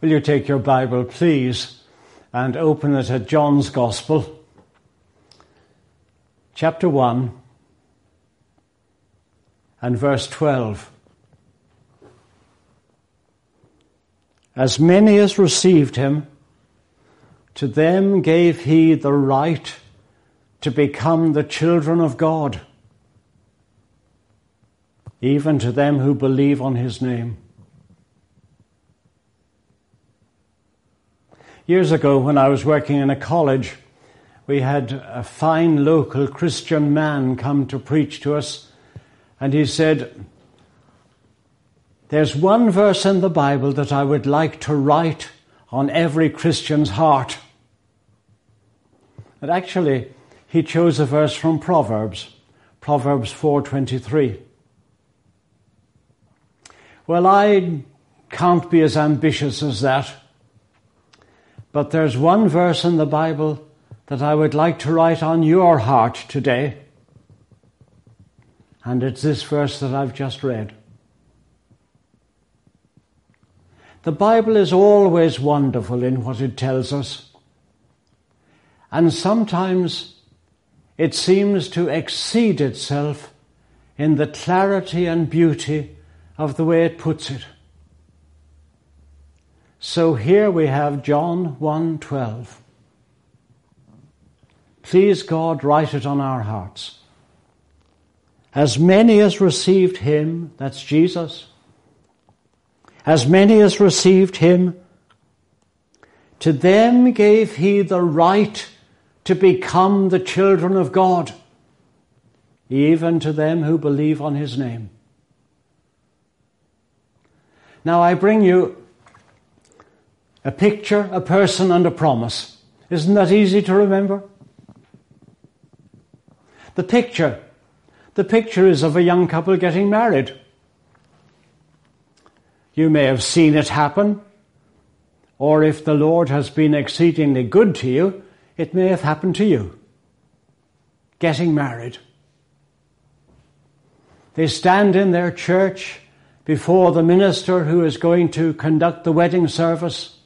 Will you take your Bible, please, and open it at John's Gospel, chapter 1, and verse 12. As many as received him, to them gave he the right to become the children of God, even to them who believe on his name. Years ago, when I was working in a college, we had a fine local Christian man come to preach to us, and he said, There's one verse in the Bible that I would like to write on every Christian's heart. And actually, he chose a verse from Proverbs, Proverbs 4:23. Well, I can't be as ambitious as that. But there's one verse in the Bible that I would like to write on your heart today. And it's this verse that I've just read. The Bible is always wonderful in what it tells us. And sometimes it seems to exceed itself in the clarity and beauty of the way it puts it. So here we have John 1:12. Please God write it on our hearts. As many as received him, that's Jesus. As many as received him, to them gave he the right to become the children of God, even to them who believe on his name. Now I bring you a picture, a person, and a promise. Isn't that easy to remember? The picture. The picture is of a young couple getting married. You may have seen it happen, or if the Lord has been exceedingly good to you, it may have happened to you. Getting married. They stand in their church before the minister who is going to conduct the wedding service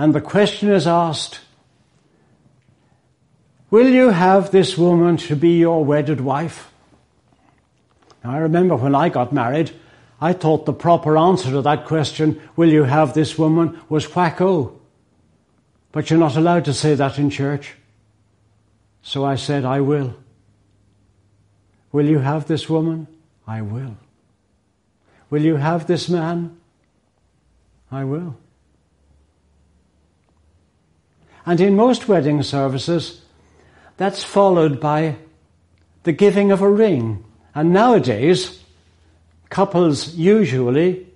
and the question is asked, Will you have this woman to be your wedded wife? Now, I remember when I got married, I thought the proper answer to that question, Will you have this woman, was whacko. But you're not allowed to say that in church. So I said, I will. Will you have this woman? I will. Will you have this man? I will. And in most wedding services, that's followed by the giving of a ring. And nowadays, couples usually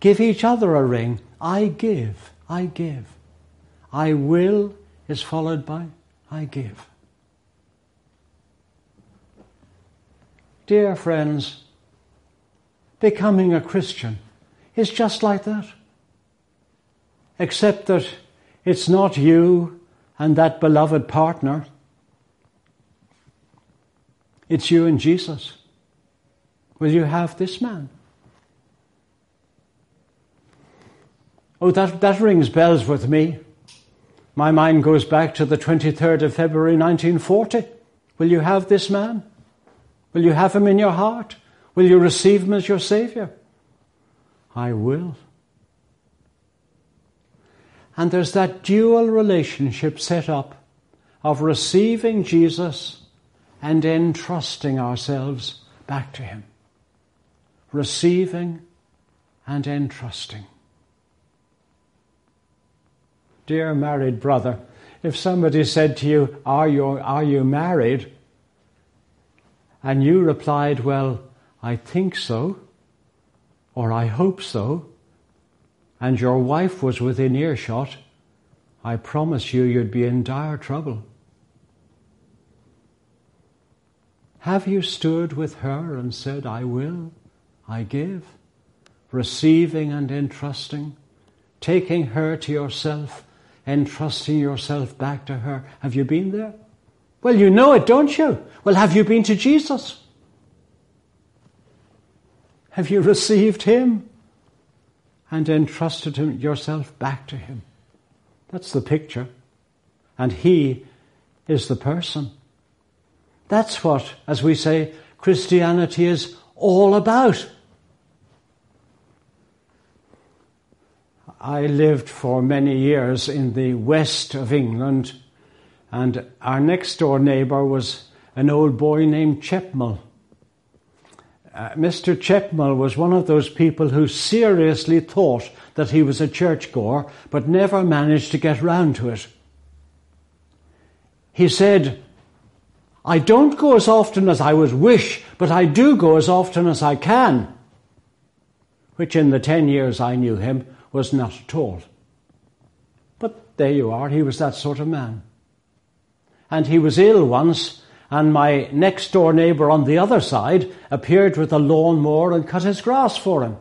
give each other a ring. I give, I give. I will is followed by I give. Dear friends, becoming a Christian is just like that. Except that it's not you and that beloved partner. It's you and Jesus. Will you have this man? Oh, that, that rings bells with me. My mind goes back to the 23rd of February 1940. Will you have this man? Will you have him in your heart? Will you receive him as your Savior? I will. And there's that dual relationship set up of receiving Jesus and entrusting ourselves back to Him. Receiving and entrusting. Dear married brother, if somebody said to you, Are you, are you married? and you replied, Well, I think so, or I hope so, and your wife was within earshot, I promise you you'd be in dire trouble. Have you stood with her and said, I will, I give, receiving and entrusting, taking her to yourself, entrusting yourself back to her? Have you been there? Well, you know it, don't you? Well, have you been to Jesus? Have you received him? And entrusted him, yourself back to Him. That's the picture. And He is the person. That's what, as we say, Christianity is all about. I lived for many years in the west of England, and our next door neighbour was an old boy named Chepmel. Uh, Mr. Chepmel was one of those people who seriously thought that he was a churchgoer, but never managed to get round to it. He said, I don't go as often as I would wish, but I do go as often as I can. Which in the ten years I knew him was not at all. But there you are, he was that sort of man. And he was ill once, and my next door neighbour on the other side appeared with a lawnmower and cut his grass for him.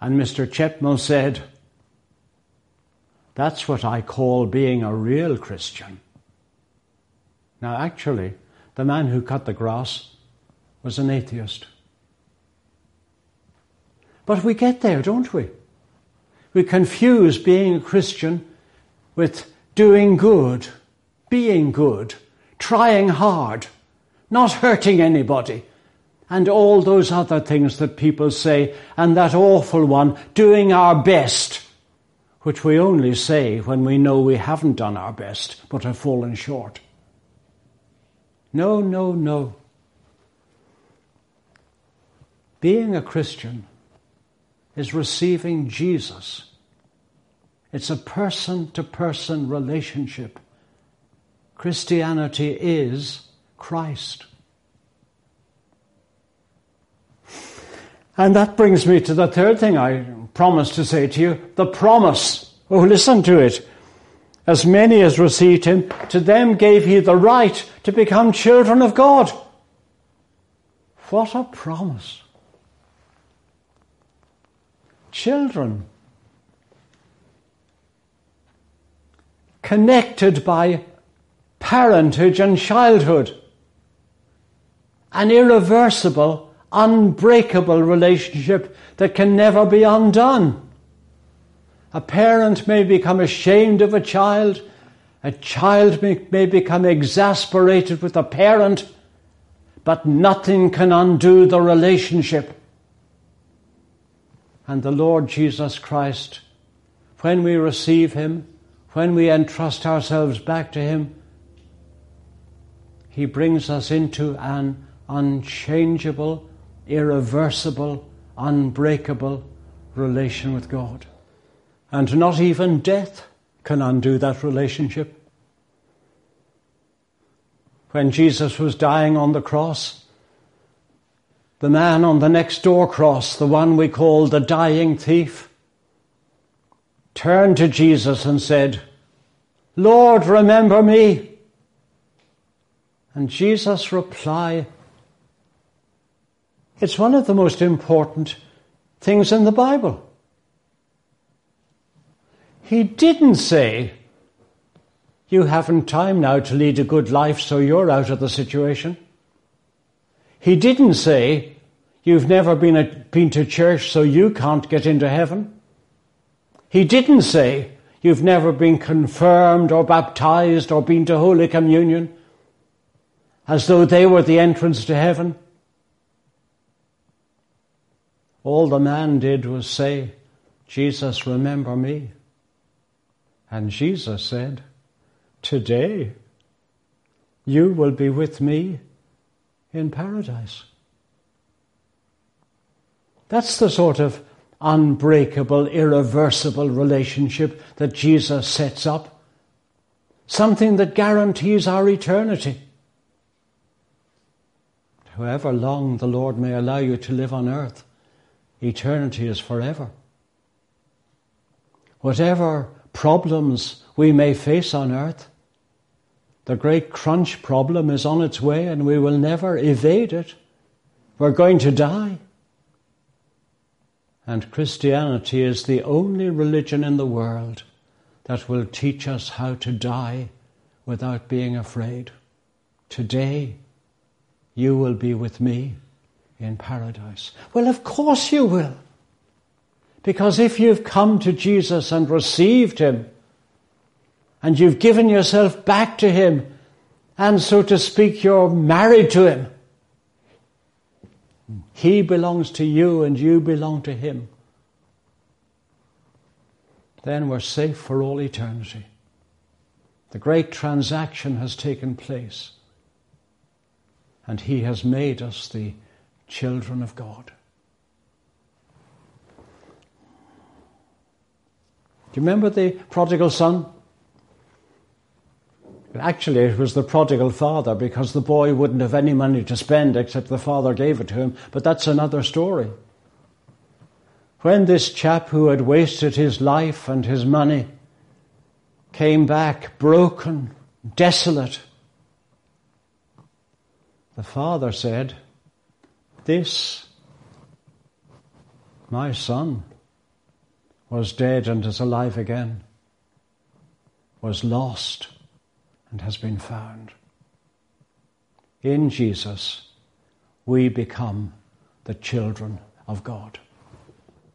And Mr. Chepmel said, That's what I call being a real Christian. Now, actually, the man who cut the grass was an atheist. But we get there, don't we? We confuse being a Christian with doing good, being good, trying hard, not hurting anybody, and all those other things that people say, and that awful one, doing our best, which we only say when we know we haven't done our best but have fallen short. No, no, no. Being a Christian is receiving Jesus. It's a person to person relationship. Christianity is Christ. And that brings me to the third thing I promised to say to you the promise. Oh, listen to it. As many as received him, to them gave he the right to become children of God. What a promise. Children. Connected by parentage and childhood. An irreversible, unbreakable relationship that can never be undone. A parent may become ashamed of a child. A child may, may become exasperated with a parent, but nothing can undo the relationship. And the Lord Jesus Christ, when we receive Him, when we entrust ourselves back to Him, He brings us into an unchangeable, irreversible, unbreakable relation with God. And not even death can undo that relationship. When Jesus was dying on the cross, the man on the next door cross, the one we call the dying thief, turned to Jesus and said, Lord, remember me. And Jesus' reply, it's one of the most important things in the Bible. He didn't say, You haven't time now to lead a good life, so you're out of the situation. He didn't say, You've never been, a, been to church, so you can't get into heaven. He didn't say, You've never been confirmed or baptized or been to Holy Communion, as though they were the entrance to heaven. All the man did was say, Jesus, remember me. And Jesus said, Today you will be with me in paradise. That's the sort of unbreakable, irreversible relationship that Jesus sets up. Something that guarantees our eternity. However long the Lord may allow you to live on earth, eternity is forever. Whatever problems we may face on earth. The great crunch problem is on its way and we will never evade it. We're going to die. And Christianity is the only religion in the world that will teach us how to die without being afraid. Today, you will be with me in paradise. Well, of course you will Because if you've come to Jesus and received Him, and you've given yourself back to Him, and so to speak, you're married to Him, He belongs to you and you belong to Him, then we're safe for all eternity. The great transaction has taken place, and He has made us the children of God. Do you remember the prodigal son? Actually, it was the prodigal father because the boy wouldn't have any money to spend except the father gave it to him. But that's another story. When this chap who had wasted his life and his money came back broken, desolate, the father said, This, my son, was dead and is alive again, was lost and has been found. In Jesus, we become the children of God.